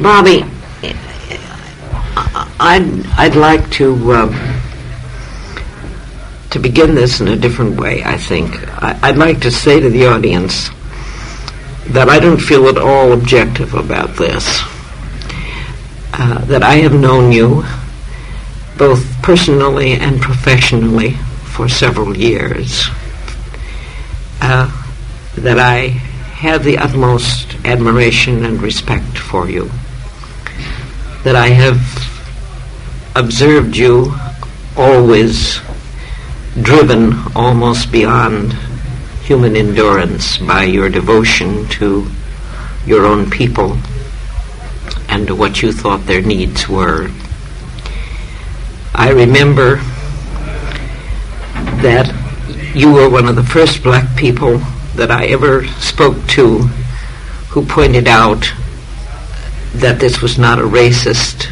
Bobby, I'd I'd like to uh, to begin this in a different way. I think I, would like to say to the audience that I don't feel at all objective about this. Uh, that I have known you both personally and professionally for several years. Uh, that I have the utmost admiration and respect for you. That I have observed you always driven almost beyond human endurance by your devotion to your own people and to what you thought their needs were. I remember that you were one of the first black people that I ever spoke to who pointed out that this was not a racist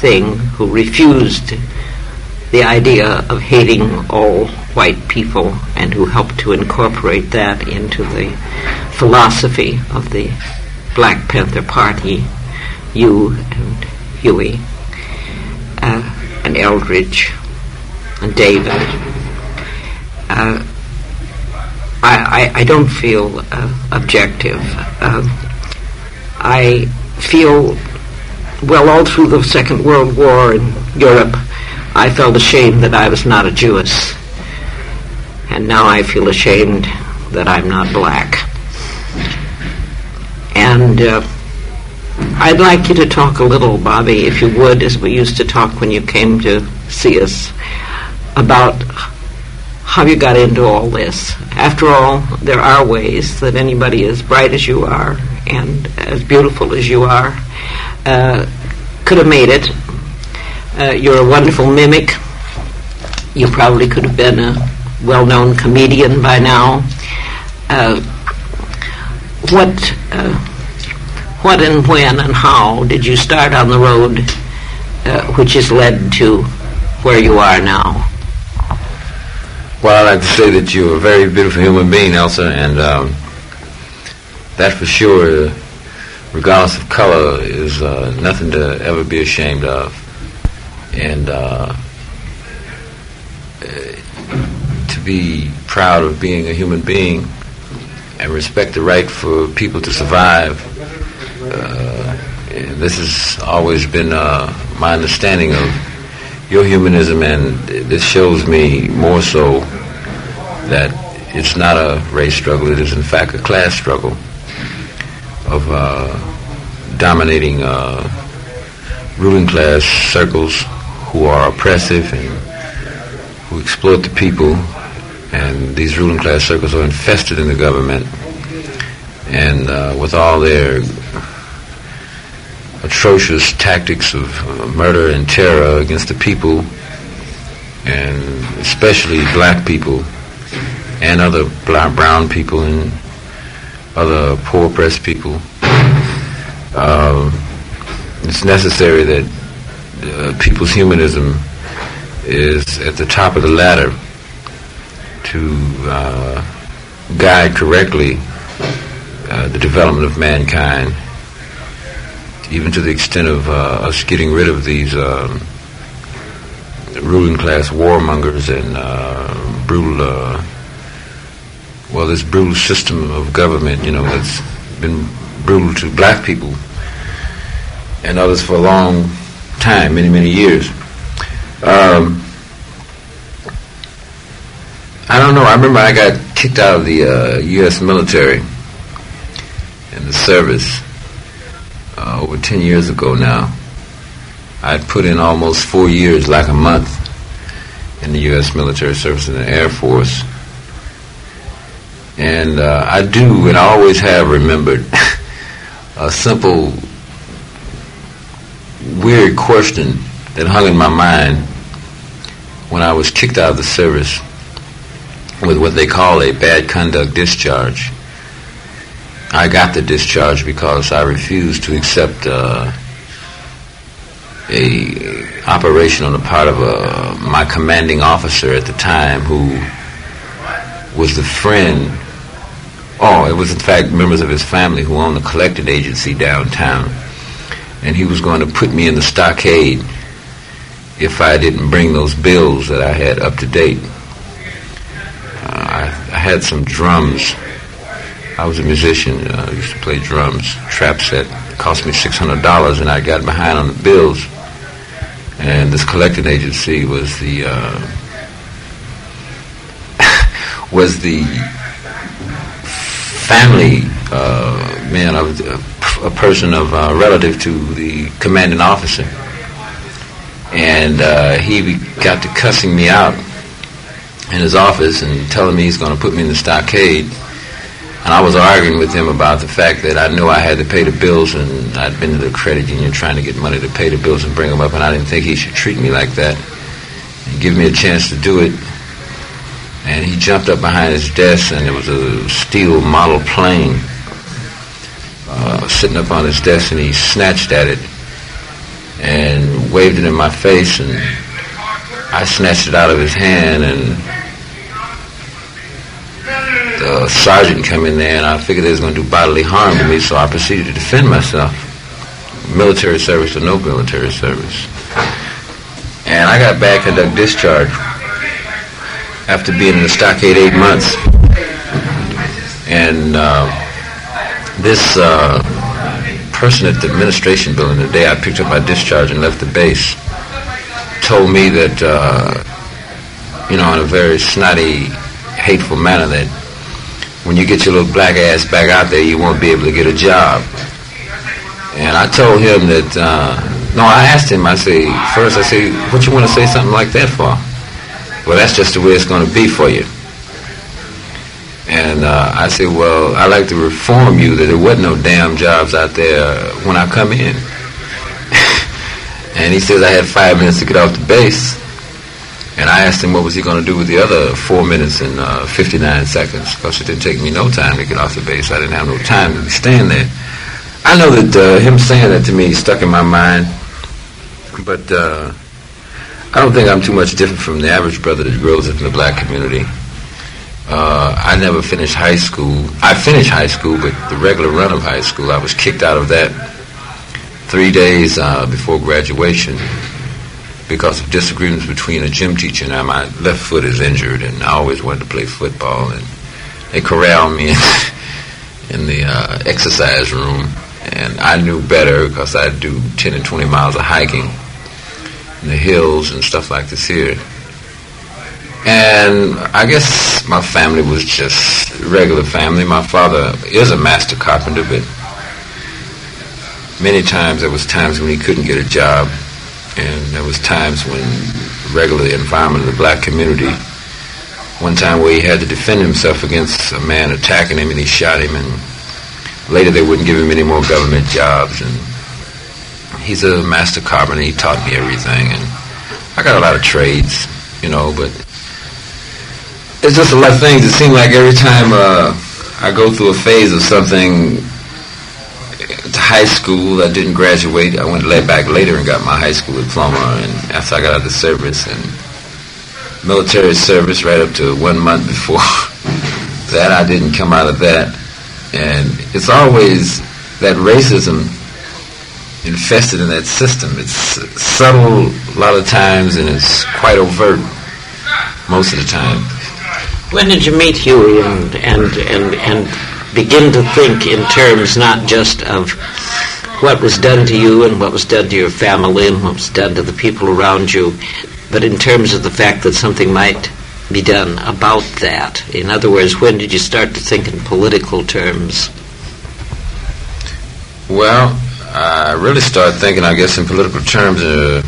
thing, who refused the idea of hating all white people and who helped to incorporate that into the philosophy of the Black Panther Party, you and Huey uh, and Eldridge and David. Uh, I, I, don't feel uh, objective. Uh, I feel, well, all through the Second World War in Europe, I felt ashamed that I was not a Jewess. And now I feel ashamed that I'm not black. And uh, I'd like you to talk a little, Bobby, if you would, as we used to talk when you came to see us, about how you got into all this. After all, there are ways that anybody as bright as you are and as beautiful as you are uh, could have made it uh, you're a wonderful mimic. You probably could have been a well known comedian by now. Uh, what, uh, what and when and how did you start on the road uh, which has led to where you are now? Well, I'd like to say that you're a very beautiful human being, Elsa, and um, that for sure, regardless of color, is uh, nothing to ever be ashamed of and uh, to be proud of being a human being and respect the right for people to survive. Uh, this has always been uh, my understanding of your humanism, and this shows me more so that it's not a race struggle, it is in fact a class struggle of uh, dominating uh, ruling class circles who are oppressive and who exploit the people. And these ruling class circles are infested in the government. And uh, with all their atrocious tactics of uh, murder and terror against the people, and especially black people and other black, brown people and other poor oppressed people, uh, it's necessary that uh, people's humanism is at the top of the ladder to uh, guide correctly uh, the development of mankind, even to the extent of uh, us getting rid of these um, ruling class warmongers and uh, brutal, uh, well, this brutal system of government, you know, that's been brutal to black people and others for a long time, many, many years. Um, I don't know. I remember I got kicked out of the uh, U.S. military in the service uh, over 10 years ago now. I'd put in almost four years, like a month, in the U.S. military service in the Air Force. And uh, I do, and I always have remembered a simple weird question that hung in my mind when I was kicked out of the service with what they call a bad conduct discharge. I got the discharge because I refused to accept uh, a operation on the part of uh, my commanding officer at the time who was the friend Oh, it was in fact members of his family who owned the collecting agency downtown and he was going to put me in the stockade if I didn't bring those bills that I had up to date. Uh, I, I, had some drums. I was a musician. Uh, I used to play drums. Trap set cost me six hundred dollars, and I got behind on the bills. And this collecting agency was the uh, was the family uh, man of a, a person of uh, relative to the commanding officer and uh, he got to cussing me out in his office and telling me he's going to put me in the stockade. And I was arguing with him about the fact that I knew I had to pay the bills, and I'd been to the credit union trying to get money to pay the bills and bring them up, and I didn't think he should treat me like that and give me a chance to do it. And he jumped up behind his desk, and it was a steel model plane uh, sitting up on his desk, and he snatched at it and waved it in my face, and I snatched it out of his hand, and the sergeant came in there, and I figured they was going to do bodily harm to me, so I proceeded to defend myself. Military service or no military service. And I got back conduct discharge after being in the stockade eight months. And uh, this uh, person at the administration building the day I picked up my discharge and left the base told me that, uh, you know, in a very snotty, hateful manner that when you get your little black ass back out there, you won't be able to get a job. And I told him that, uh, no, I asked him, I say, first I say, what you want to say something like that for? Well, that's just the way it's going to be for you. And uh, I said, well, I like to reform you that there wasn't no damn jobs out there when I come in. and he says I had five minutes to get off the base. And I asked him what was he going to do with the other four minutes and uh, 59 seconds because it didn't take me no time to get off the base. I didn't have no time to stand there. I know that uh, him saying that to me stuck in my mind, but uh, I don't think I'm too much different from the average brother that grows up in the black community. Uh, I never finished high school. I finished high school, but the regular run of high school, I was kicked out of that three days uh, before graduation because of disagreements between a gym teacher and I. My left foot is injured, and I always wanted to play football. And they corralled me in, in the uh, exercise room, and I knew better because I do 10 and 20 miles of hiking in the hills and stuff like this here. And I guess my family was just regular family. My father is a master carpenter, but many times there was times when he couldn't get a job, and there was times when regular environment of the black community. One time where he had to defend himself against a man attacking him, and he shot him, and later they wouldn't give him any more government jobs. And he's a master carpenter. He taught me everything, and I got a lot of trades, you know, but it's just a lot of things. It seems like every time uh, I go through a phase of something, high school, I didn't graduate. I went back later and got my high school diploma, and after I got out of the service and military service, right up to one month before that, I didn't come out of that, and it's always that racism infested in that system. It's subtle a lot of times, and it's quite overt most of the time. When did you meet Huey and, and, and, and begin to think in terms not just of what was done to you and what was done to your family and what was done to the people around you, but in terms of the fact that something might be done about that? In other words, when did you start to think in political terms? Well, I really started thinking, I guess, in political terms. Uh,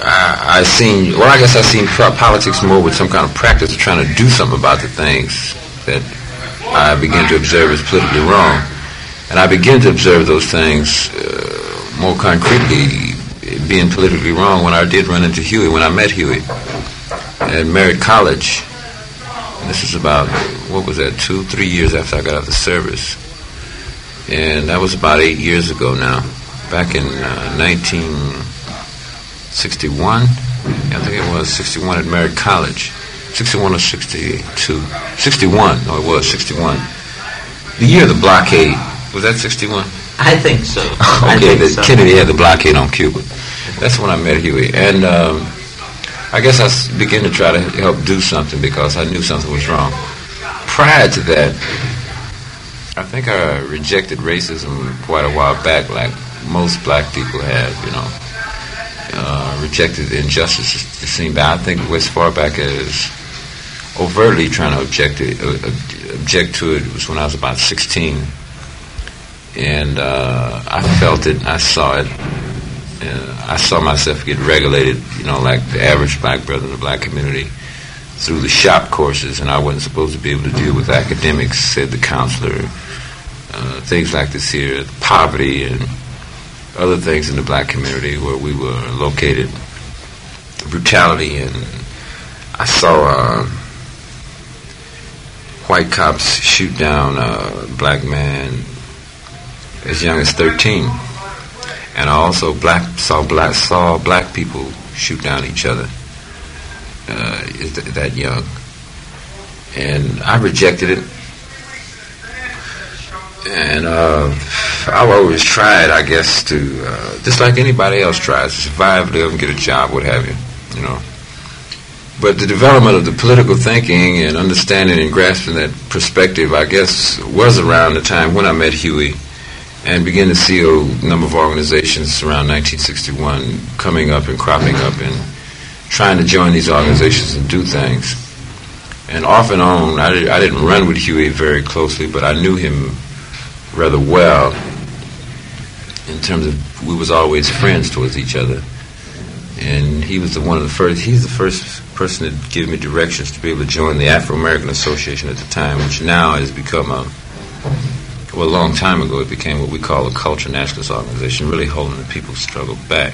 I, I seen, well, I guess I seen politics more with some kind of practice of trying to do something about the things that I began to observe as politically wrong. And I began to observe those things uh, more concretely being politically wrong when I did run into Huey, when I met Huey at Merritt College. And this is about, what was that, two, three years after I got out of the service. And that was about eight years ago now, back in uh, 19... 61. I think it was 61 at Merritt College. 61 or 62. 61. No, it was 61. The year of the blockade. Was that 61? I think so. okay, think the, so. Kennedy had the blockade on Cuba. That's when I met Huey. And um, I guess I began to try to help do something because I knew something was wrong. Prior to that, I think I rejected racism quite a while back, like most black people have, you know. Uh, rejected the injustice, it seemed. But I think as far back as overtly trying to object to, uh, object to it was when I was about 16 and uh, I felt it. I saw it. Uh, I saw myself get regulated, you know, like the average black brother in the black community, through the shop courses, and I wasn't supposed to be able to deal with academics, said the counselor. Uh, things like this here, poverty and other things in the black community where we were located, brutality, and I saw uh, white cops shoot down a black man as young as 13. And I also black saw black saw black people shoot down each other uh, that young, and I rejected it. And uh, I've always tried, I guess, to uh, just like anybody else tries to survive, live, and get a job, what have you, you know. But the development of the political thinking and understanding and grasping that perspective, I guess, was around the time when I met Huey and began to see a number of organizations around 1961 coming up and cropping up and trying to join these organizations and do things. And off and on, I, did, I didn't run with Huey very closely, but I knew him rather well in terms of we was always friends towards each other. And he was the one of the first. He's the first person to give me directions to be able to join the Afro American Association at the time, which now has become a well, a long time ago, it became what we call a culture nationalist organization, really holding the people's struggle back.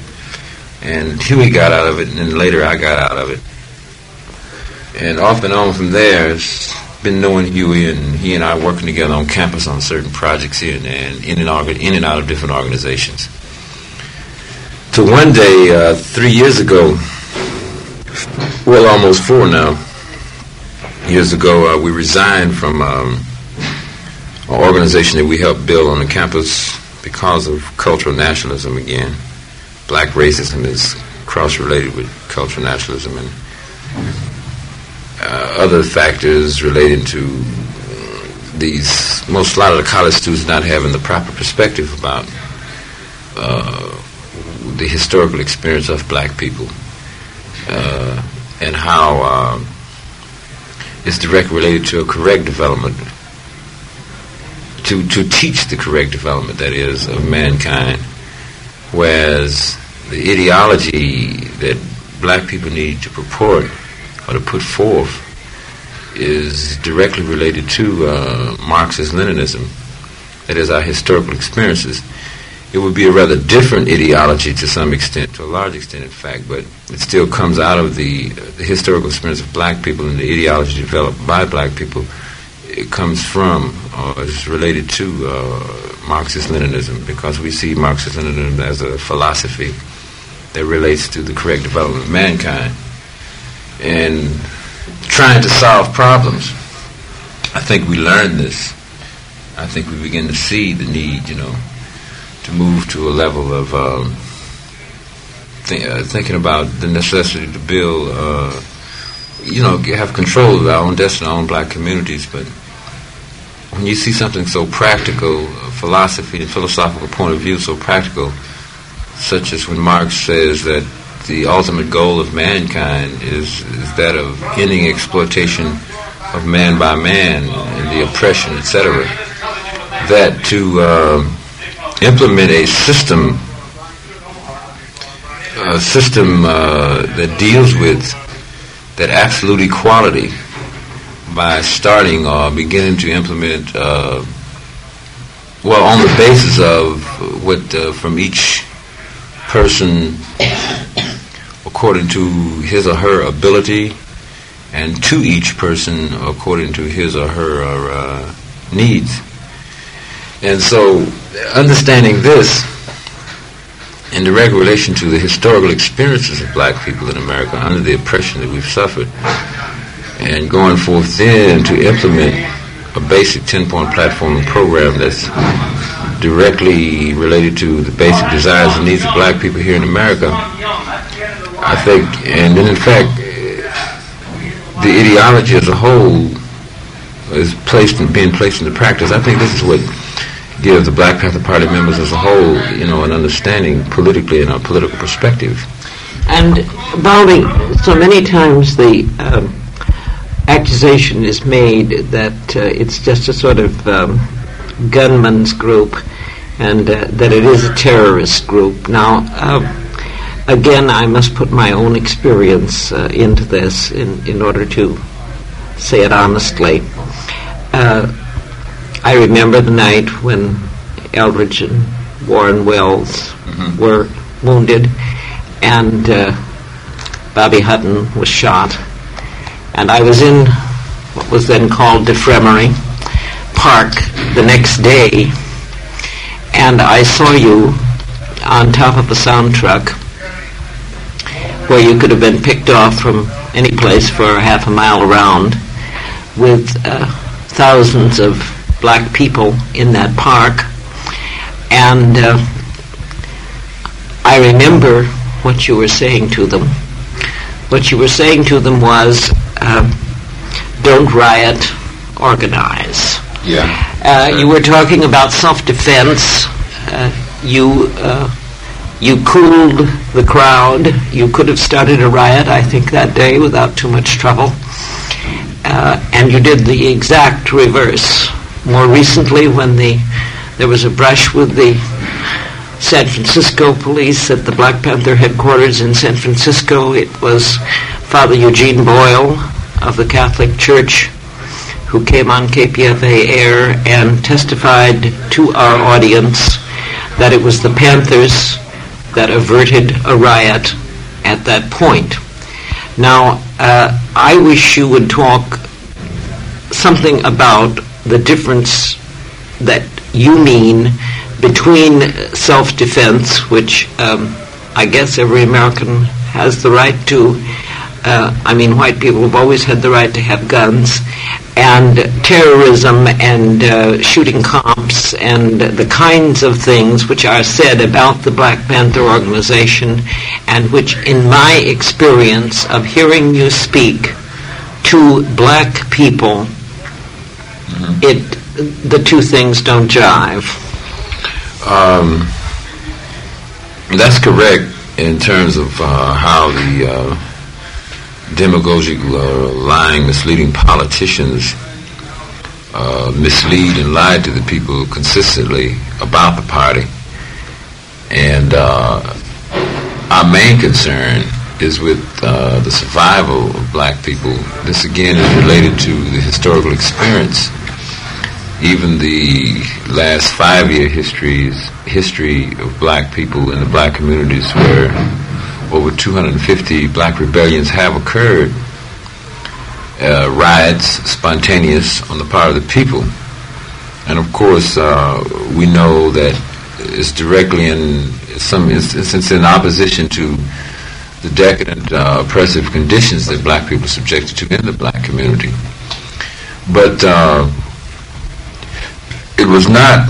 And Huey got out of it, and then later I got out of it. And off and on from there, it's been knowing Huey, and he and I working together on campus on certain projects here and and in and, in and out of different organizations. To one day, uh, three years ago, well, almost four now, years ago, uh, we resigned from. Um, an organization that we helped build on the campus because of cultural nationalism again. Black racism is cross-related with cultural nationalism and uh, other factors relating to these, most, a lot of the college students not having the proper perspective about uh, the historical experience of black people uh, and how um, it's directly related to a correct development to, to teach the correct development, that is, of mankind. Whereas the ideology that black people need to purport or to put forth is directly related to uh, Marxist Leninism, that is, our historical experiences. It would be a rather different ideology to some extent, to a large extent, in fact, but it still comes out of the, the historical experience of black people and the ideology developed by black people it comes from or is related to uh, Marxist Leninism because we see Marxist Leninism as a philosophy that relates to the correct development of mankind and trying to solve problems. I think we learn this. I think we begin to see the need, you know, to move to a level of um, th- uh, thinking about the necessity to build. Uh, you know, have control of our own destiny, our own black communities, but when you see something so practical, philosophy, the philosophical point of view so practical, such as when Marx says that the ultimate goal of mankind is, is that of ending exploitation of man by man and the oppression, etc., that to uh, implement a system, a system uh, that deals with that absolute equality by starting or beginning to implement, uh, well, on the basis of what uh, from each person, according to his or her ability, and to each person according to his or her uh, needs. And so, understanding this in direct relation to the historical experiences of black people in America under the oppression that we've suffered, and going forth then to implement a basic 10-point platform program that's directly related to the basic desires and needs of black people here in America, I think, and then in fact, the ideology as a whole is placed in, being placed into practice. I think this is what gives the Black Panther Party members as a whole, you know, an understanding politically and a political perspective. And Bobby, so many times the um, accusation is made that uh, it's just a sort of um, gunman's group and uh, that it is a terrorist group. Now, uh, again, I must put my own experience uh, into this in, in order to say it honestly. Uh, I remember the night when Eldridge and Warren Wells mm-hmm. were wounded and uh, Bobby Hutton was shot. And I was in what was then called DeFremery Park the next day, and I saw you on top of a sound truck where you could have been picked off from any place for half a mile around with uh, thousands of black people in that park. And uh, I remember what you were saying to them. What you were saying to them was, uh, don't riot, organize. Yeah. Uh, you were talking about self-defense. Uh, you uh, you cooled the crowd. You could have started a riot, I think, that day without too much trouble. Uh, and you did the exact reverse. More recently, when the there was a brush with the San Francisco police at the Black Panther headquarters in San Francisco. It was Father Eugene Boyle of the Catholic Church who came on KPFA air and testified to our audience that it was the Panthers that averted a riot at that point. Now, uh, I wish you would talk something about the difference that you mean between self-defense, which um, I guess every American has the right to. Uh, I mean, white people have always had the right to have guns, and terrorism and uh, shooting cops and the kinds of things which are said about the Black Panther organization, and which, in my experience of hearing you speak to black people, mm-hmm. it the two things don't jive. Um, that's correct in terms of uh, how the uh, demagogic, uh, lying, misleading politicians uh, mislead and lie to the people consistently about the party. And uh, our main concern is with uh, the survival of black people. This again is related to the historical experience even the last five-year histories, history of black people in the black communities where over 250 black rebellions have occurred, uh, riots, spontaneous on the part of the people. And of course, uh, we know that it's directly in some instances in opposition to the decadent, uh, oppressive conditions that black people are subjected to in the black community. But uh, it was not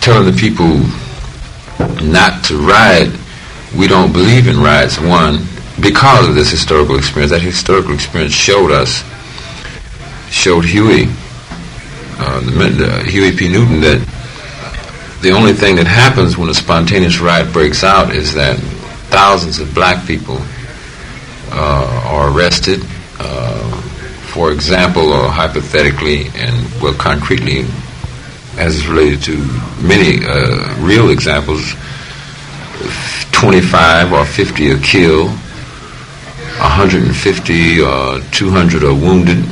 telling the people not to riot. We don't believe in riots, one, because of this historical experience. That historical experience showed us, showed Huey, uh, the, Huey P. Newton, that the only thing that happens when a spontaneous riot breaks out is that thousands of black people uh, are arrested. Uh, for example, or hypothetically and well concretely, as is related to many uh, real examples, 25 or 50 are killed, 150 or 200 are wounded,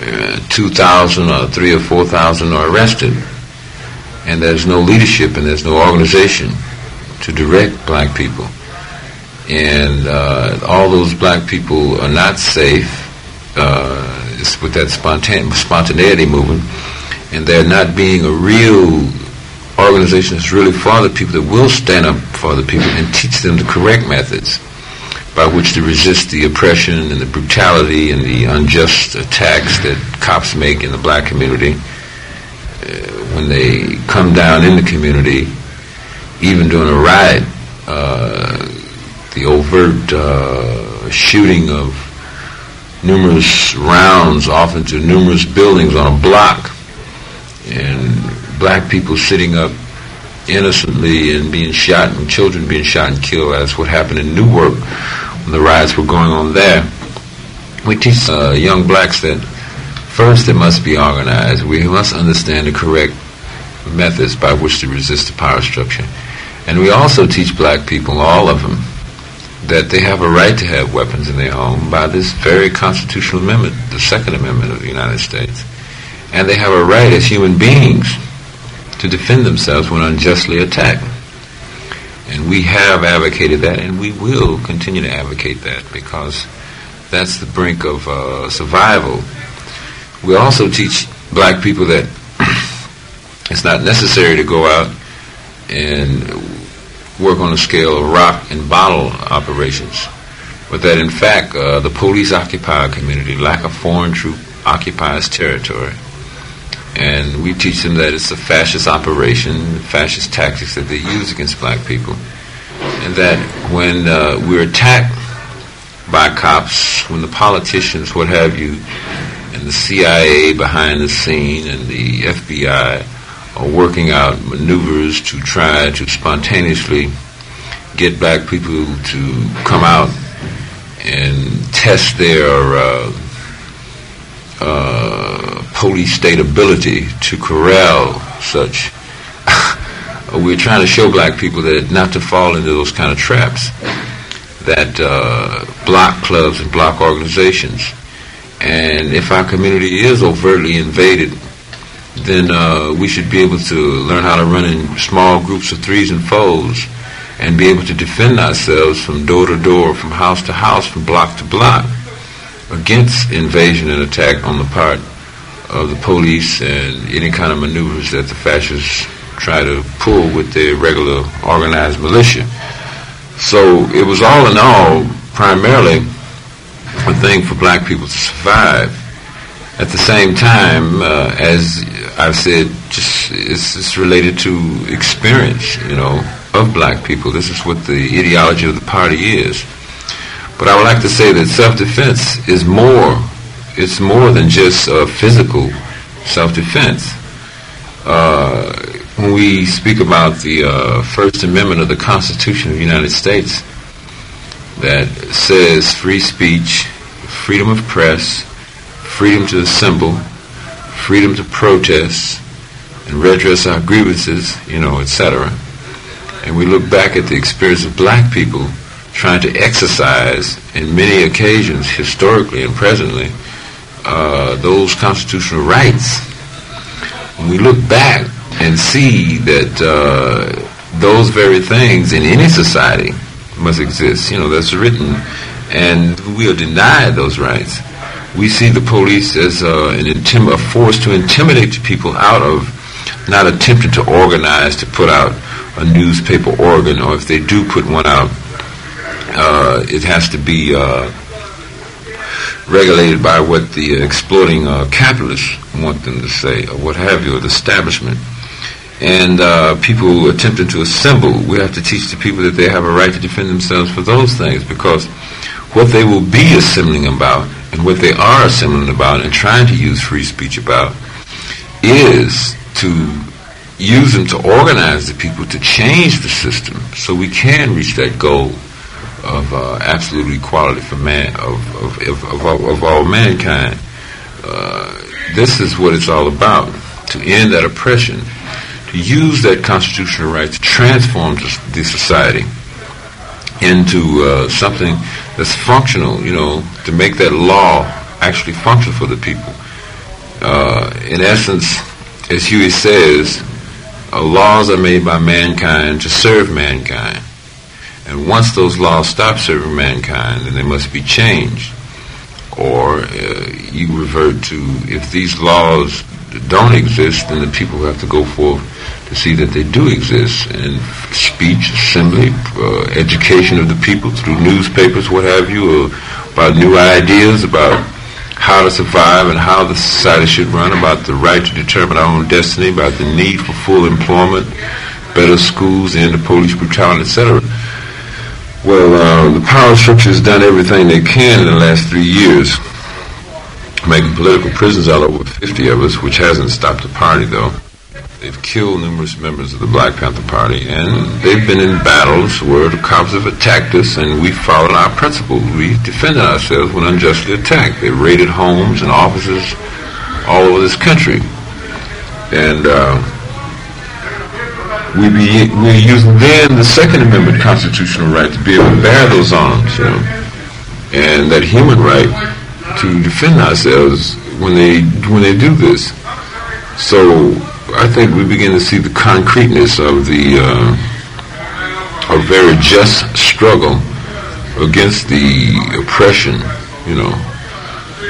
uh, 2,000 or 3 or 4,000 are arrested. And there's no leadership and there's no organization to direct black people. And uh, all those black people are not safe. Uh, with that spontane- spontaneity movement and there not being a real organization that's really for the people that will stand up for the people and teach them the correct methods by which to resist the oppression and the brutality and the unjust attacks that cops make in the black community uh, when they come down in the community, even during a riot, uh, the overt uh, shooting of numerous rounds off into numerous buildings on a block, and black people sitting up innocently and being shot, and children being shot and killed. That's what happened in Newark when the riots were going on there. We teach uh, young blacks that first it must be organized. We must understand the correct methods by which to resist the power structure. And we also teach black people, all of them, that they have a right to have weapons in their home by this very constitutional amendment, the Second Amendment of the United States. And they have a right as human beings to defend themselves when unjustly attacked. And we have advocated that, and we will continue to advocate that because that's the brink of uh, survival. We also teach black people that it's not necessary to go out and work on a scale of rock and bottle operations, but that in fact uh, the police occupy a community like a foreign troop occupies territory. And we teach them that it's a fascist operation, fascist tactics that they use against black people. And that when uh, we're attacked by cops, when the politicians, what have you, and the CIA behind the scene and the FBI are working out maneuvers to try to spontaneously get black people to come out and test their uh, uh, police state ability to corral such. We're trying to show black people that not to fall into those kind of traps. That uh, block clubs and block organizations, and if our community is overtly invaded, then uh, we should be able to learn how to run in small groups of threes and fours, and be able to defend ourselves from door to door, from house to house, from block to block against invasion and attack on the part of the police and any kind of maneuvers that the fascists try to pull with their regular organized militia. So it was all in all primarily a thing for black people to survive. At the same time, uh, as I've said, just it's, it's related to experience, you know, of black people. This is what the ideology of the party is. But I would like to say that self-defense is more, it's more than just uh, physical self-defense. Uh, when we speak about the uh, First Amendment of the Constitution of the United States that says free speech, freedom of press, freedom to assemble, freedom to protest, and redress our grievances, you know, etc. And we look back at the experience of black people trying to exercise, in many occasions, historically and presently, uh, those constitutional rights. When we look back and see that uh, those very things in any society must exist, you know, that's written, and we are denied those rights. We see the police as uh, an intim- a force to intimidate people out of not attempting to organize to put out a newspaper organ, or if they do put one out, uh, it has to be uh, regulated by what the exploiting uh, capitalists want them to say, or what have you, or the establishment. And uh, people attempting to assemble, we have to teach the people that they have a right to defend themselves for those things, because what they will be assembling about, and what they are assembling about, and trying to use free speech about, is to use them to organize the people to change the system so we can reach that goal of uh, absolute equality for man of of, of, of, all, of all mankind. Uh, this is what it's all about: to end that oppression, to use that constitutional right to transform the society into uh, something that's functional. You know, to make that law actually function for the people. Uh, in essence, as Huey says, uh, laws are made by mankind to serve mankind. And once those laws stop serving mankind, then they must be changed. Or uh, you revert to, if these laws don't exist, then the people have to go forth to see that they do exist in speech, assembly, uh, education of the people through newspapers, what have you, about new ideas, about how to survive and how the society should run, about the right to determine our own destiny, about the need for full employment, better schools, and the police brutality, etc. Well, uh, the power structure has done everything they can in the last three years, making political prisoners out of over 50 of us, which hasn't stopped the party, though. They've killed numerous members of the Black Panther Party, and they've been in battles where the cops have attacked us, and we followed our principles. We defended ourselves when unjustly attacked. They raided homes and offices all over this country. And uh, we be we using then the Second Amendment constitutional right to be able to bear those arms, you know, and that human right to defend ourselves when they when they do this. So I think we begin to see the concreteness of the uh, a very just struggle against the oppression, you know,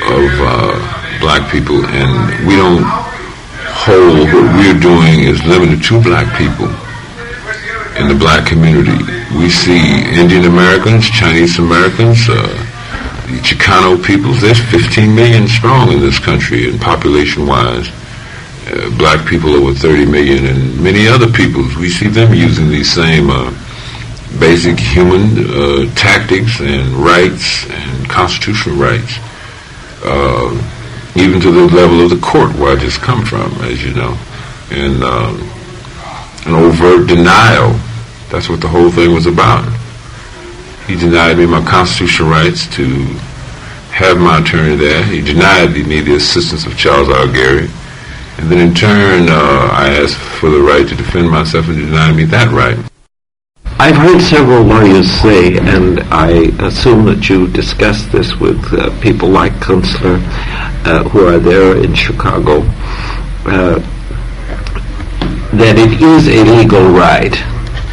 of uh, black people, and we don't hold what we're doing is limited to black people in the black community. We see Indian Americans, Chinese Americans, uh, the Chicano peoples. There's 15 million strong in this country, and population-wise uh, black people over 30 million and many other peoples. We see them using these same uh, basic human uh, tactics and rights and constitutional rights, uh, even to the level of the court where I just come from, as you know. And um, an overt denial. That's what the whole thing was about. He denied me my constitutional rights to have my attorney there. He denied me the assistance of Charles R. Garry. And then in turn, uh, I asked for the right to defend myself and denied me that right. I've heard several lawyers say, and I assume that you discussed this with uh, people like Kunstler uh, who are there in Chicago, uh, that it is a legal right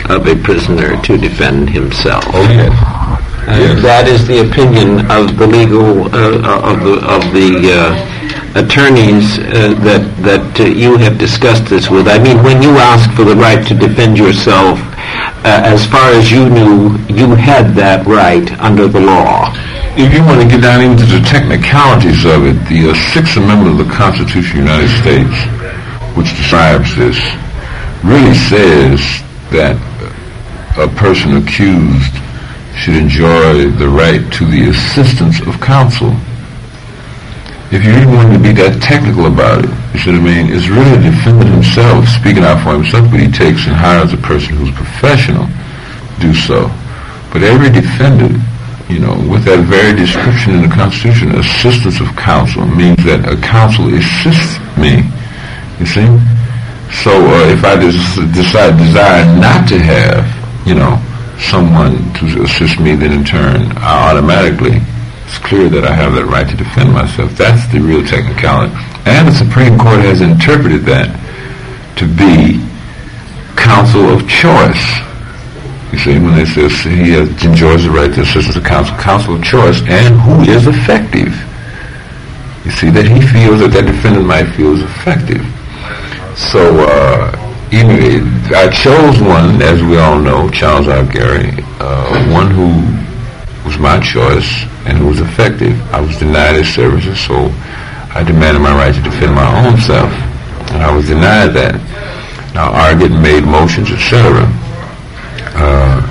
of a prisoner to defend himself. Oh, yes. yes. That is the opinion of the legal uh, of the of the uh, attorneys uh, that that uh, you have discussed this with. I mean, when you asked for the right to defend yourself, uh, as far as you knew, you had that right under the law. If you want to get down into the technicalities of it, the uh, Sixth Amendment of the Constitution of the United States, which describes this, really says that a person accused should enjoy the right to the assistance of counsel if you really wanted to be that technical about it, you see what I mean? It's really a defendant himself speaking out for himself, but he takes and hires a person who's professional to do so. But every defendant, you know, with that very description in the Constitution, assistance of counsel means that a counsel assists me. You see? So uh, if I decide desire not to have, you know, someone to assist me, then in turn I automatically it's clear that I have that right to defend myself. That's the real technicality. And the Supreme Court has interpreted that to be counsel of choice. You see, when they say he has, enjoys the right to assistance of counsel, counsel of choice, and who is effective. You see, that he feels that that defendant might feel is effective. So, uh, anyway, I chose one, as we all know, Charles R. Garry, uh, one who was my choice and it was effective. I was denied his services, so I demanded my right to defend my own self, and I was denied that. Now, argued, made motions, etc. Uh,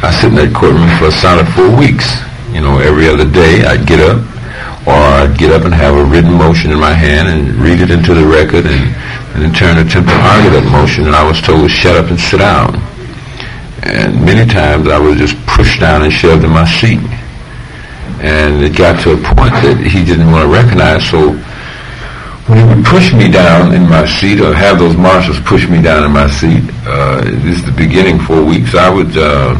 I sit in that courtroom for a solid four weeks. You know, every other day I'd get up, or I'd get up and have a written motion in my hand and read it into the record, and, and in turn attempt to argue that motion, and I was told to shut up and sit down. And many times I was just pushed down and shoved in my seat and it got to a point that he didn't want to recognize. So when he would push me down in my seat, or have those marshals push me down in my seat, uh, this is the beginning four weeks, I would uh,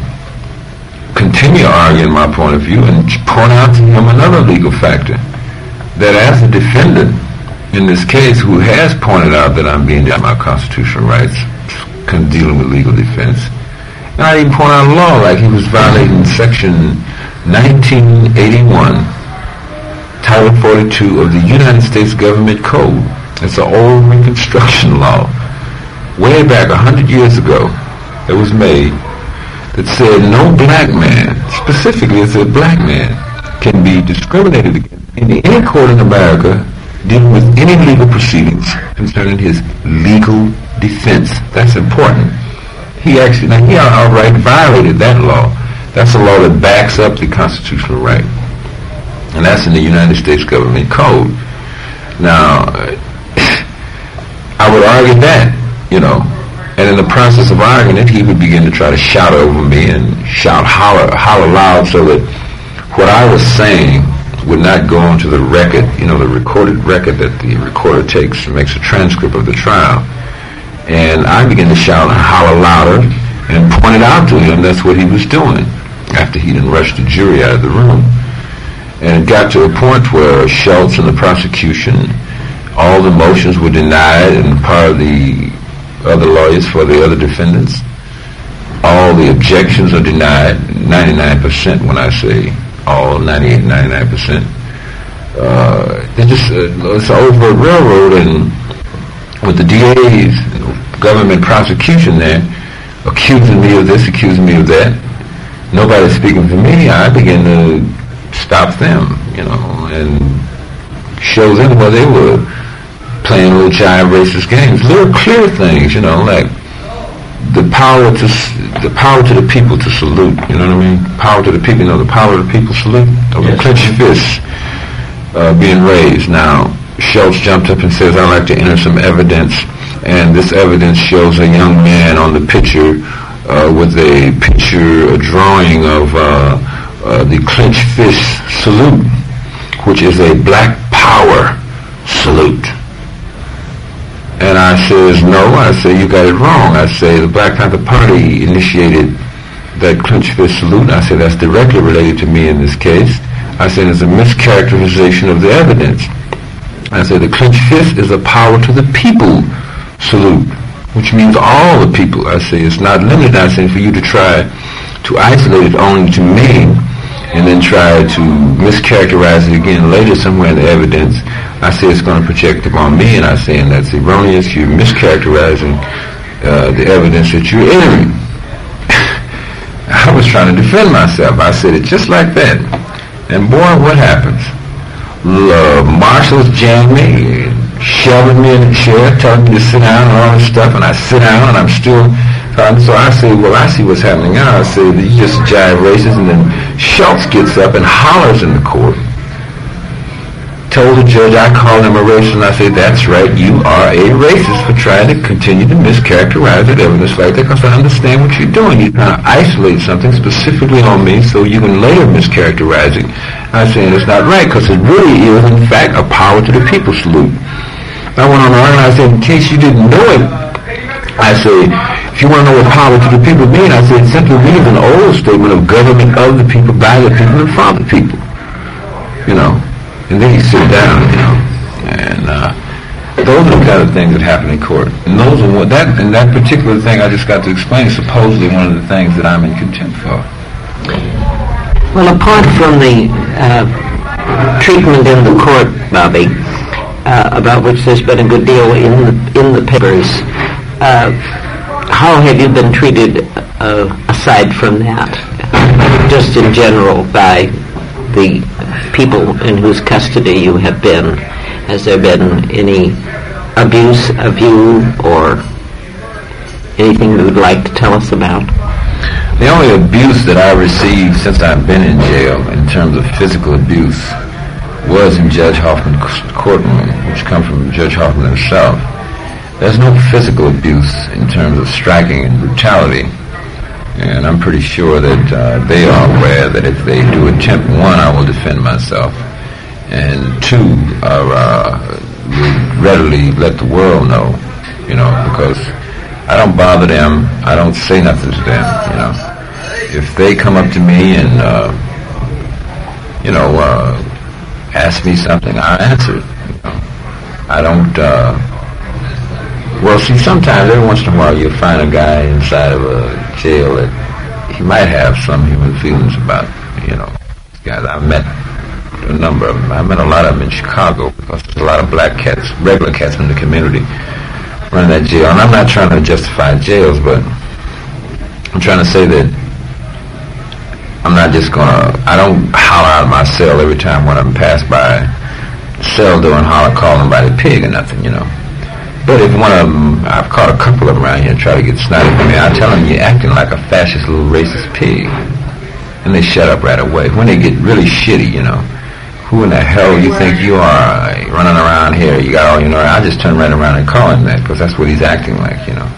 continue arguing my point of view and point out to him another legal factor that as a defendant in this case who has pointed out that I'm being denied my constitutional rights dealing with legal defense, I even point out law like he was violating section 1981, Title 42 of the United States Government Code. It's an old Reconstruction law. way back a hundred years ago that was made that said no black man, specifically it said black man, can be discriminated against in any court in America dealing with any legal proceedings concerning his legal defense. That's important. He actually, now he outright violated that law. That's a law that backs up the constitutional right. And that's in the United States Government Code. Now, I would argue that, you know, and in the process of arguing it, he would begin to try to shout over me and shout, holler, holler loud so that what I was saying would not go onto the record, you know, the recorded record that the recorder takes and makes a transcript of the trial. And I began to shout and holler louder and pointed out to him that's what he was doing after he didn't rush the jury out of the room. And it got to a point where Schultz and the prosecution, all the motions were denied and part of the other lawyers for the other defendants, all the objections are denied, 99% when I say all 98, 99%. Uh, they just, uh, it's over railroad and with the DA's government prosecution there, accusing me of this, accusing me of that. Nobody's speaking for me. I begin to stop them, you know, and show them where they were playing little child racist games. Little clear things, you know, like the power to the power to the people to salute. You know what I mean? Power to the people. You know the power of the people salute. Of yes. clenched fist uh, being raised. Now Schultz jumped up and says, "I'd like to enter some evidence." And this evidence shows a young man on the picture uh, with a picture, a drawing of uh, uh the clenched fist salute, which is a black power salute. And I says, no. I say, you got it wrong. I say, the Black Panther Party initiated that clenched fist salute. I say, that's directly related to me in this case. I said, it's a mischaracterization of the evidence. I said, the clenched fist is a power to the people salute, which means all the people. I say, it's not limited, I say, for you to try to isolate it only to me and then try to mischaracterize it again later somewhere in the evidence I say it's going to project upon me, and I say, and that's erroneous. You're mischaracterizing uh, the evidence that you're entering. I was trying to defend myself. I said it just like that. And boy, what happens? Uh, marshals jam me, shoving me in the chair, telling me to sit down and all this stuff, and I sit down and I'm still um, so I say, well, I see what's happening now. I say, you just jive races, and then Schultz gets up and hollers in the court told the judge I called him a racist, and I said, that's right, you are a racist for trying to continue to mischaracterize that evidence like that, because I understand what you're doing. You're trying to isolate something specifically on me so you can later mischaracterize it. I'm saying it's not right, because it really is, in fact, a power to the people salute. I went on and I said, in case you didn't know it, I said, if you want to know what power to the people means, I said, simply means an old statement of government of the people, by the people, and from the people. You know, and then you sit down, you know, and uh, those are the kind of things that happen in court. And those are what that and that particular thing I just got to explain is supposedly one of the things that I'm in contempt for. Well, apart from the uh, treatment in the court, Bobby, uh, about which there's been a good deal in the in the papers, uh, how have you been treated uh, aside from that, just in general by the people in whose custody you have been? Has there been any abuse of you or anything you would like to tell us about? The only abuse that I received since I've been in jail in terms of physical abuse was in Judge Hoffman's courtroom, which comes from Judge Hoffman himself. There's no physical abuse in terms of striking and brutality. And I'm pretty sure that uh, they are aware that if they do attempt one, I will defend myself. And two, are, uh, will readily let the world know, you know, because I don't bother them. I don't say nothing to them, you know. If they come up to me and, uh, you know, uh, ask me something, I answer. You know. I don't, uh, well, see, sometimes every once in a while you'll find a guy inside of a jail that he might have some human feelings about, you know, guys. I've met a number of them. I met a lot of them in Chicago because there's a lot of black cats, regular cats in the community running that jail. And I'm not trying to justify jails, but I'm trying to say that I'm not just gonna. I don't holler out of my cell every time when I'm passed by cell door and holler, call somebody pig or nothing, you know. But if one of them, I've caught a couple of them around here try to get snotty with me, I tell them you're acting like a fascist little racist pig, and they shut up right away. When they get really shitty, you know who in the hell you think you are running around here? You got all you know. I just turn right around and call him that because that's what he's acting like, you know.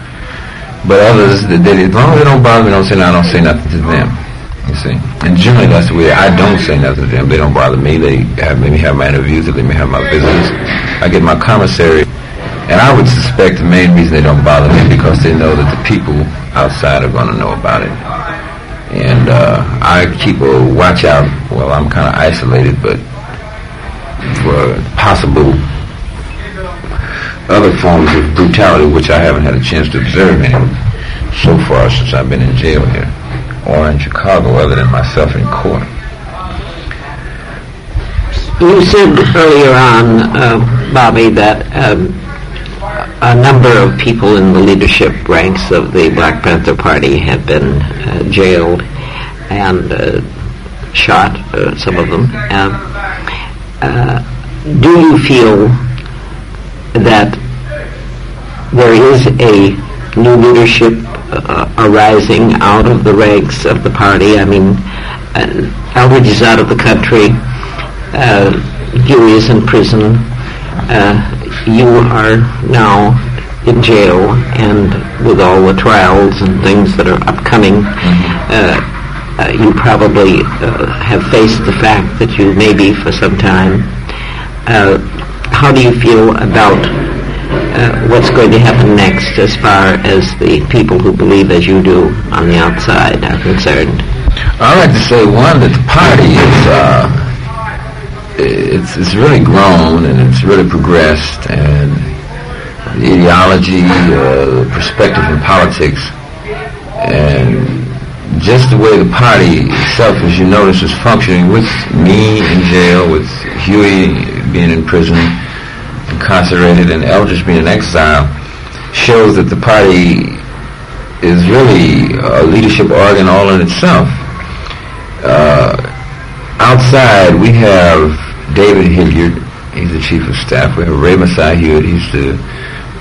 But others, they, they, as long as they don't bother me, don't say nothing, I don't say nothing to them. You see, and generally that's the way I don't say nothing to them. They don't bother me. They have maybe have my interviews, they may have my visitors. I get my commissary, and I would suspect the main reason they don't bother me because they know that the people outside are going to know about it. And uh, I keep a watch out. Well, I'm kind of isolated, but for possible other forms of brutality, which I haven't had a chance to observe any so far since I've been in jail here or in Chicago, other than myself in court. You said earlier on, uh, Bobby, that um, a number of people in the leadership ranks of the Black Panther Party have been uh, jailed and uh, shot, uh, some of them. Um, uh, do you feel that there is a new leadership uh, arising out of the ranks of the party? I mean, uh, Eldridge is out of the country. Uh, Huey is in prison. Uh, you are now in jail, and with all the trials and things that are upcoming, mm-hmm uh, you probably uh, have faced the fact that you may be for some time. Uh, how do you feel about uh, what's going to happen next as far as the people who believe as you do on the outside are concerned? I'd like to say, one, that the party is uh, it's, it's really grown and it's really progressed and the ideology, uh, perspective in politics, and just the way the party itself, as you notice, is functioning with me in jail, with Huey being in prison, incarcerated, and Eldridge being in exile, shows that the party is really a leadership organ all in itself. Uh, outside, we have David Hilliard, he's the chief of staff. We have Ray Masai Hewitt, he's the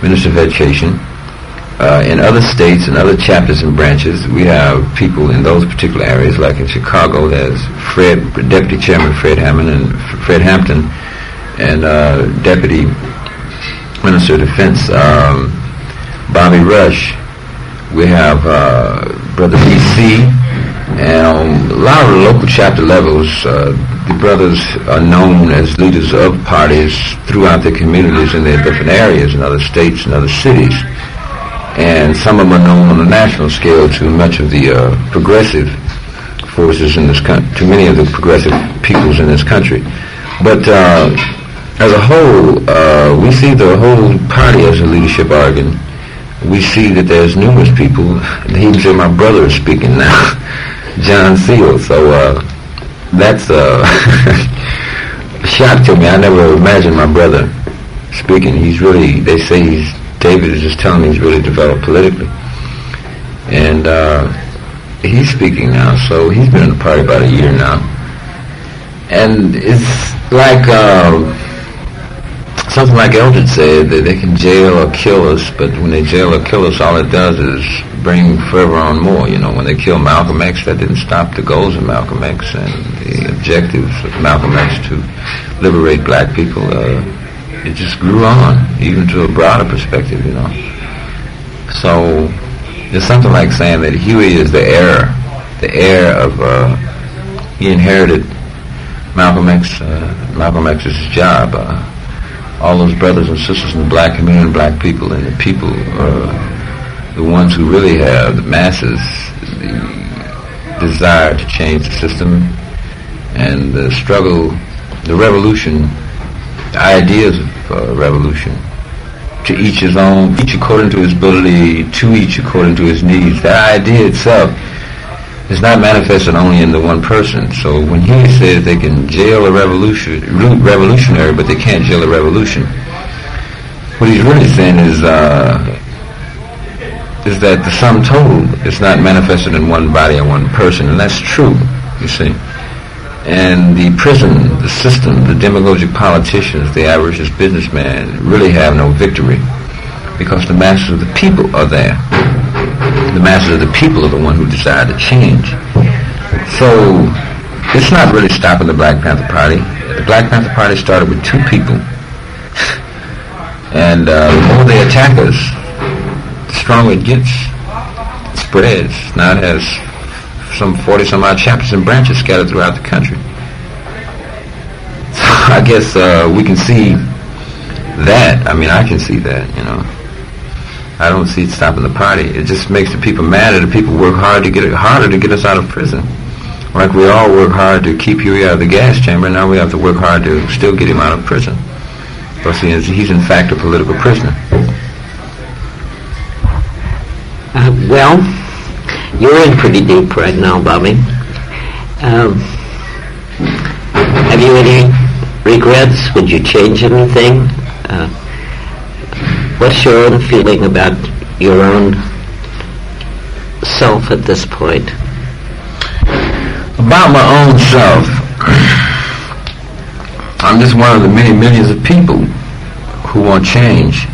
minister of education uh, in other states and other chapters and branches, we have people in those particular areas, like in Chicago, there's Fred, Deputy Chairman Fred Hammond and Fred Hampton, and uh, Deputy Minister of Defense um, Bobby Rush. We have uh, Brother B.C. And a lot of the local chapter levels, uh, the brothers are known as leaders of parties throughout their communities in their different areas in other states and other cities and some of them are known on a national scale to much of the uh, progressive forces in this country, to many of the progressive peoples in this country. But uh, as a whole, uh, we see the whole party as a leadership organ. We see that there's numerous people, and even say my brother is speaking now, John Seale. So uh, that's uh, a shock to me. I never imagined my brother speaking. He's really, they say he's David is just telling me he's really developed politically. And uh, he's speaking now, so he's been in the party about a year now. And it's like uh, something like Eldridge said, that they can jail or kill us, but when they jail or kill us, all it does is bring fervor on more. You know, when they killed Malcolm X, that didn't stop the goals of Malcolm X and the objectives of Malcolm X to liberate black people. Uh, it just grew on, even to a broader perspective, you know. So it's something like saying that Huey is the heir, the heir of, uh, he inherited Malcolm X, uh, Malcolm X's job. Uh, all those brothers and sisters in the black community black people and the people are the ones who really have the masses, the desire to change the system and the struggle, the revolution the ideas of uh, revolution. To each his own, each according to his ability, to each according to his needs. That idea itself is not manifested only in the one person. So when he says they can jail a revolution, revolutionary, but they can't jail a revolution, what he's really saying is uh, is that the sum total is not manifested in one body or one person, and that's true. You see, and the prison, the system, the demagogic politicians, the average businessman really have no victory because the masses of the people are there. The masses of the people are the one who decide to change. So it's not really stopping the Black Panther Party. The Black Panther Party started with two people. And uh, the more they attack us, the stronger it gets. It spreads. Now it has some 40 some odd chapters and branches scattered throughout the country. So I guess uh, we can see that. I mean, I can see that, you know. I don't see it stopping the party. It just makes the people madder. The people work hard to get it harder to get us out of prison. Like we all work hard to keep Huey out of the gas chamber, and now we have to work hard to still get him out of prison. Because he is, he's in fact a political prisoner. Uh, well, you're in pretty deep right now, Bobby. Um, have you any regrets? Would you change anything? Uh, what's your own feeling about your own self at this point? About my own self, I'm just one of the many millions of people who want change.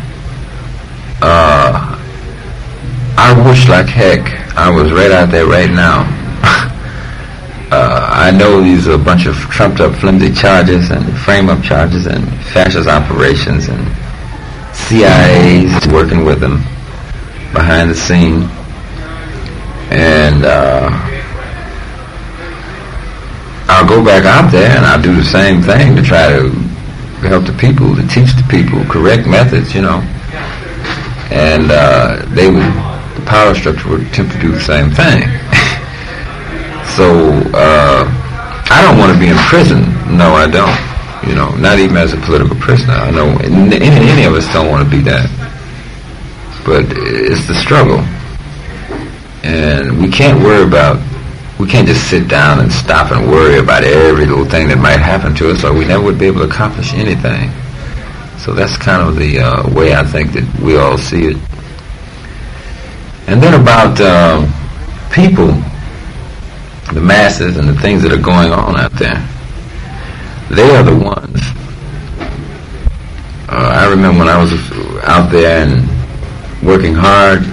Uh, I wish like heck I was right out there right now. uh, I know these are a bunch of trumped up flimsy charges and frame up charges and fascist operations and CIA's working with them behind the scene. And uh, I'll go back out there and I'll do the same thing to try to help the people, to teach the people correct methods, you know. And uh, they would, the power structure would attempt to do the same thing. so uh, I don't want to be in prison. No, I don't. You know, not even as a political prisoner. I know any, any of us don't want to be that. But it's the struggle. And we can't worry about, we can't just sit down and stop and worry about every little thing that might happen to us or we never would be able to accomplish anything. So that's kind of the uh, way I think that we all see it. And then about uh, people, the masses and the things that are going on out there. They are the ones. Uh, I remember when I was out there and working hard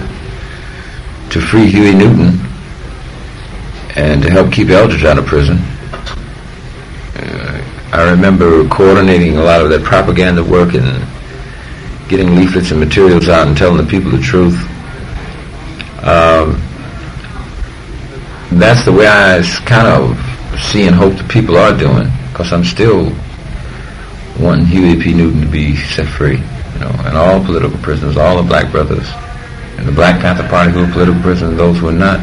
to free Huey Newton and to help keep Eldridge out of prison. Uh, I remember coordinating a lot of that propaganda work and getting leaflets and materials out and telling the people the truth. Um, that's the way I kind of see and hope the people are doing because I'm still wanting Huey P. Newton to be set free, you know, and all political prisoners, all the black brothers, and the Black Panther Party who are political prisoners, those who are not,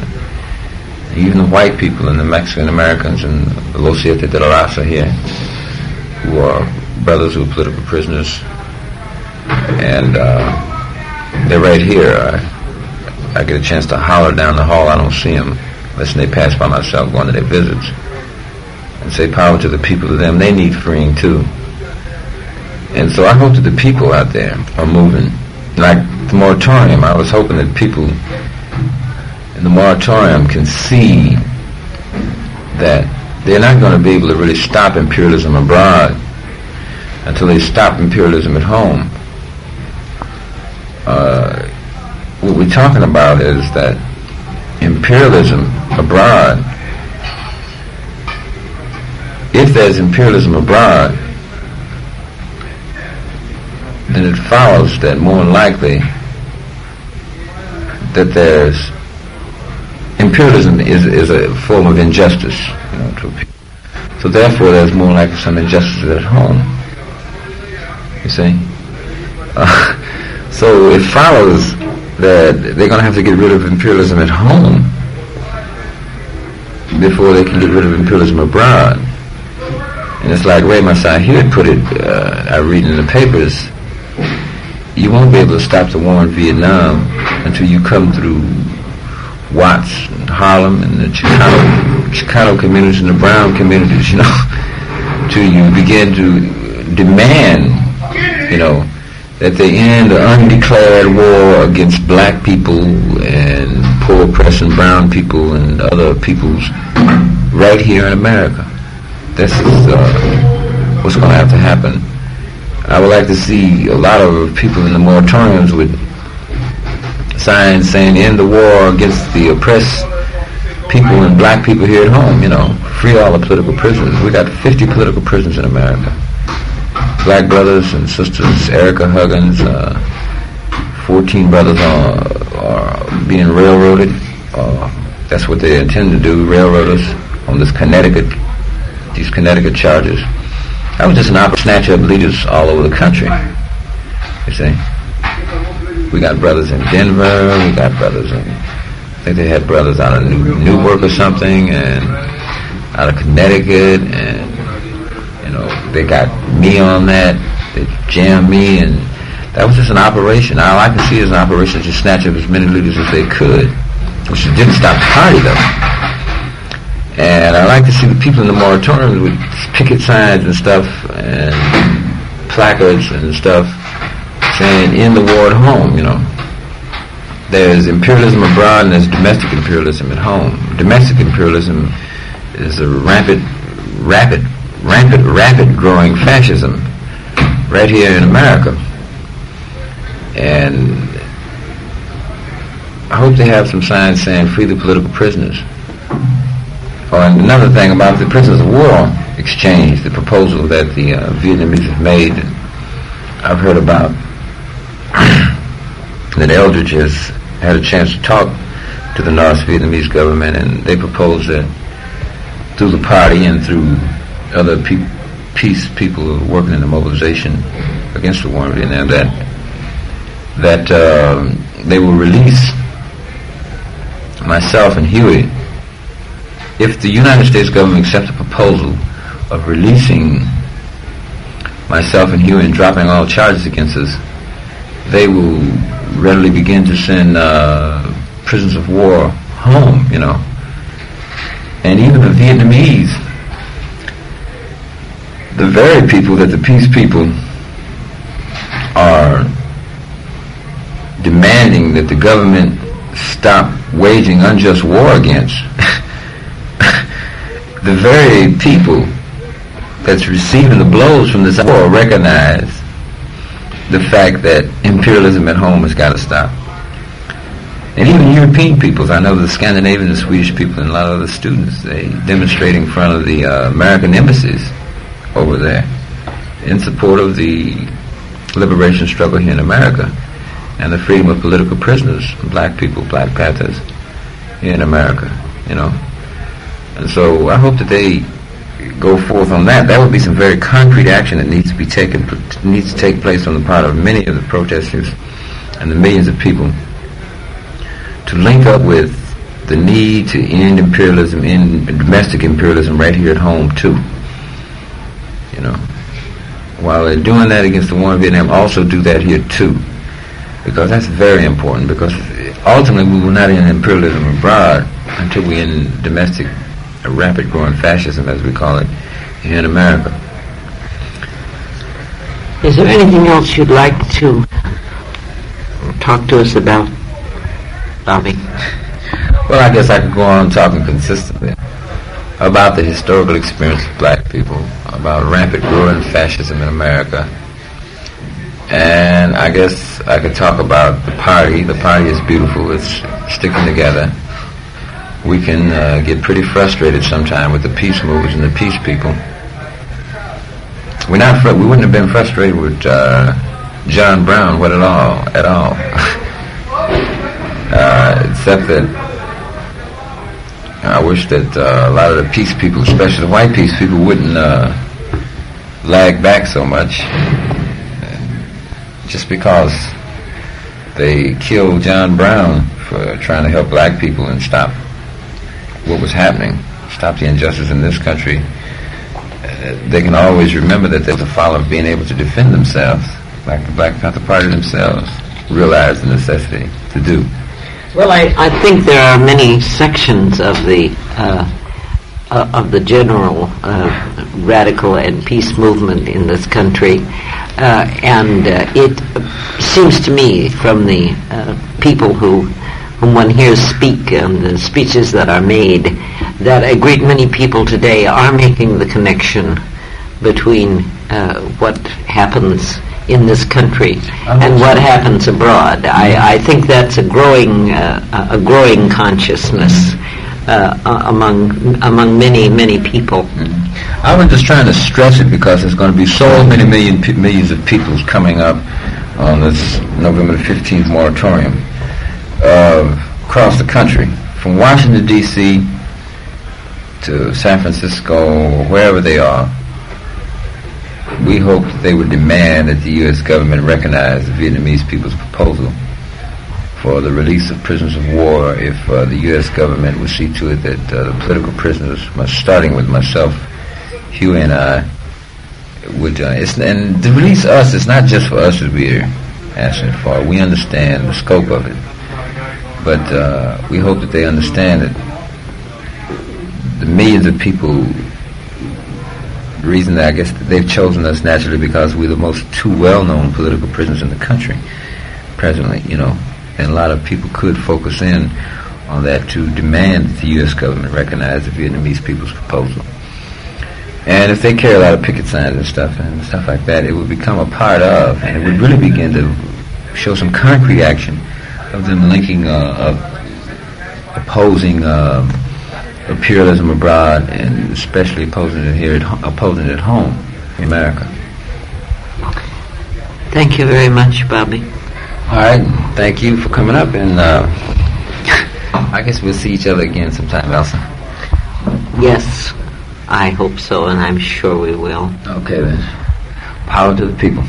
even the white people and the Mexican Americans and the Los Siete de la Raza here, who are brothers who are political prisoners, and uh, they're right here. I, I get a chance to holler down the hall. I don't see them unless they pass by myself going to their visits and say power to the people of them. They need freeing too. And so I hope that the people out there are moving. Like the moratorium, I was hoping that people in the moratorium can see that they're not going to be able to really stop imperialism abroad until they stop imperialism at home. Uh, what we're talking about is that imperialism abroad if there's imperialism abroad, then it follows that more than likely that there's imperialism is, is a form of injustice. You know, to people. So therefore, there's more likely some injustice at home. You see. Uh, so it follows that they're going to have to get rid of imperialism at home before they can get rid of imperialism abroad. And it's like Ray Masai Hewitt put it, uh, I read in the papers, you won't be able to stop the war in Vietnam until you come through Watts and Harlem and the Chicano, Chicano communities and the brown communities, you know, till you begin to demand, you know, that they end the undeclared war against black people and poor, oppressed, brown people and other peoples right here in America. This is uh, what's going to have to happen. I would like to see a lot of people in the moratoriums with signs saying end the war against the oppressed people and black people here at home, you know, free all the political prisoners. We got 50 political prisoners in America. Black brothers and sisters, Ericka Huggins, uh, 14 brothers are, are being railroaded. Uh, that's what they intend to do, railroad us on this Connecticut, these Connecticut charges. That was just an opportunity to snatch up leaders all over the country. You see? We got brothers in Denver, we got brothers in, I think they had brothers out of New, Newark or something, and out of Connecticut, and, you know, they got me on that, they jammed me, and that was just an operation. All I can see is an operation to snatch up as many leaders as they could, which didn't stop the party, though. And I like to see the people in the moratorium with picket signs and stuff and placards and stuff saying "In the war at home." You know, there's imperialism abroad and there's domestic imperialism at home. Domestic imperialism is a rampant, rapid, rampant, rapid growing fascism right here in America. And I hope they have some signs saying free the political prisoners. Oh, and another thing about the prisoners of war exchange, the proposal that the uh, Vietnamese have made, I've heard about that Eldridge has had a chance to talk to the North Vietnamese government, and they propose that through the party and through other pe- peace people working in the mobilization against the war in Vietnam, that that uh, they will release myself and Huey if the United States government accepts a proposal of releasing myself and Huey and dropping all charges against us, they will readily begin to send uh, prisoners of war home, you know. And even the Vietnamese, the very people that the peace people are demanding that the government stop waging unjust war against the very people that's receiving the blows from this war recognize the fact that imperialism at home has got to stop. And even European peoples, I know the Scandinavian and Swedish people and a lot of the students, they demonstrate in front of the uh, American embassies over there in support of the liberation struggle here in America and the freedom of political prisoners, black people, black Panthers here in America, you know. So I hope that they go forth on that. That would be some very concrete action that needs to be taken, needs to take place on the part of many of the protesters and the millions of people to link up with the need to end imperialism, end domestic imperialism right here at home too. You know, while they're doing that against the war in Vietnam, also do that here too, because that's very important. Because ultimately, we will not end imperialism abroad until we end domestic a rapid growing fascism, as we call it, here in America. Is there anything else you'd like to talk to us about, Bobby? Well, I guess I could go on talking consistently about the historical experience of black people, about rampant growing fascism in America. And I guess I could talk about the party. The party is beautiful. It's sticking together we can uh, get pretty frustrated sometimes with the peace movers and the peace people. We're not. Fr- we wouldn't have been frustrated with uh, John Brown, what at all, at all, uh, except that I wish that uh, a lot of the peace people, especially the white peace people, wouldn't uh, lag back so much, just because they killed John Brown for trying to help black people and stop what was happening, stop the injustice in this country, uh, they can always remember that there's a fall of being able to defend themselves, like the Black Panther Party themselves realized the necessity to do. Well, I, I think there are many sections of the uh, uh, of the general uh, radical and peace movement in this country. Uh, and uh, it seems to me from the uh, people who whom one hears speak and the speeches that are made that a great many people today are making the connection between uh, what happens in this country and what happens abroad. I, I think that's a growing uh, a growing consciousness uh, among among many many people. Mm-hmm. I was just trying to stress it because there's going to be so many million millions of people coming up on this November 15th moratorium uh, across the country, from Washington D.C. to San Francisco, wherever they are we hope that they would demand that the U.S. government recognize the Vietnamese people's proposal for the release of prisoners of war if uh, the U.S. government would see to it that uh, the political prisoners, starting with myself, Hugh and I, would, uh, and to release us, it's not just for us to be asking for. We understand the scope of it. But uh, we hope that they understand that the millions of people the reason that I guess that they've chosen us naturally because we're the most two well-known political prisoners in the country presently, you know, and a lot of people could focus in on that to demand that the U.S. government recognize the Vietnamese people's proposal. And if they carry a lot of picket signs and stuff and stuff like that, it would become a part of, and it would really begin to show some concrete action of them linking, uh, opposing. Um, imperialism abroad and especially opposing it here, at, opposing it at home in America. Thank you very much, Bobby. All right, thank you for coming up, and uh, I guess we'll see each other again sometime, Elsa. Yes, I hope so, and I'm sure we will. Okay then. Power to the people.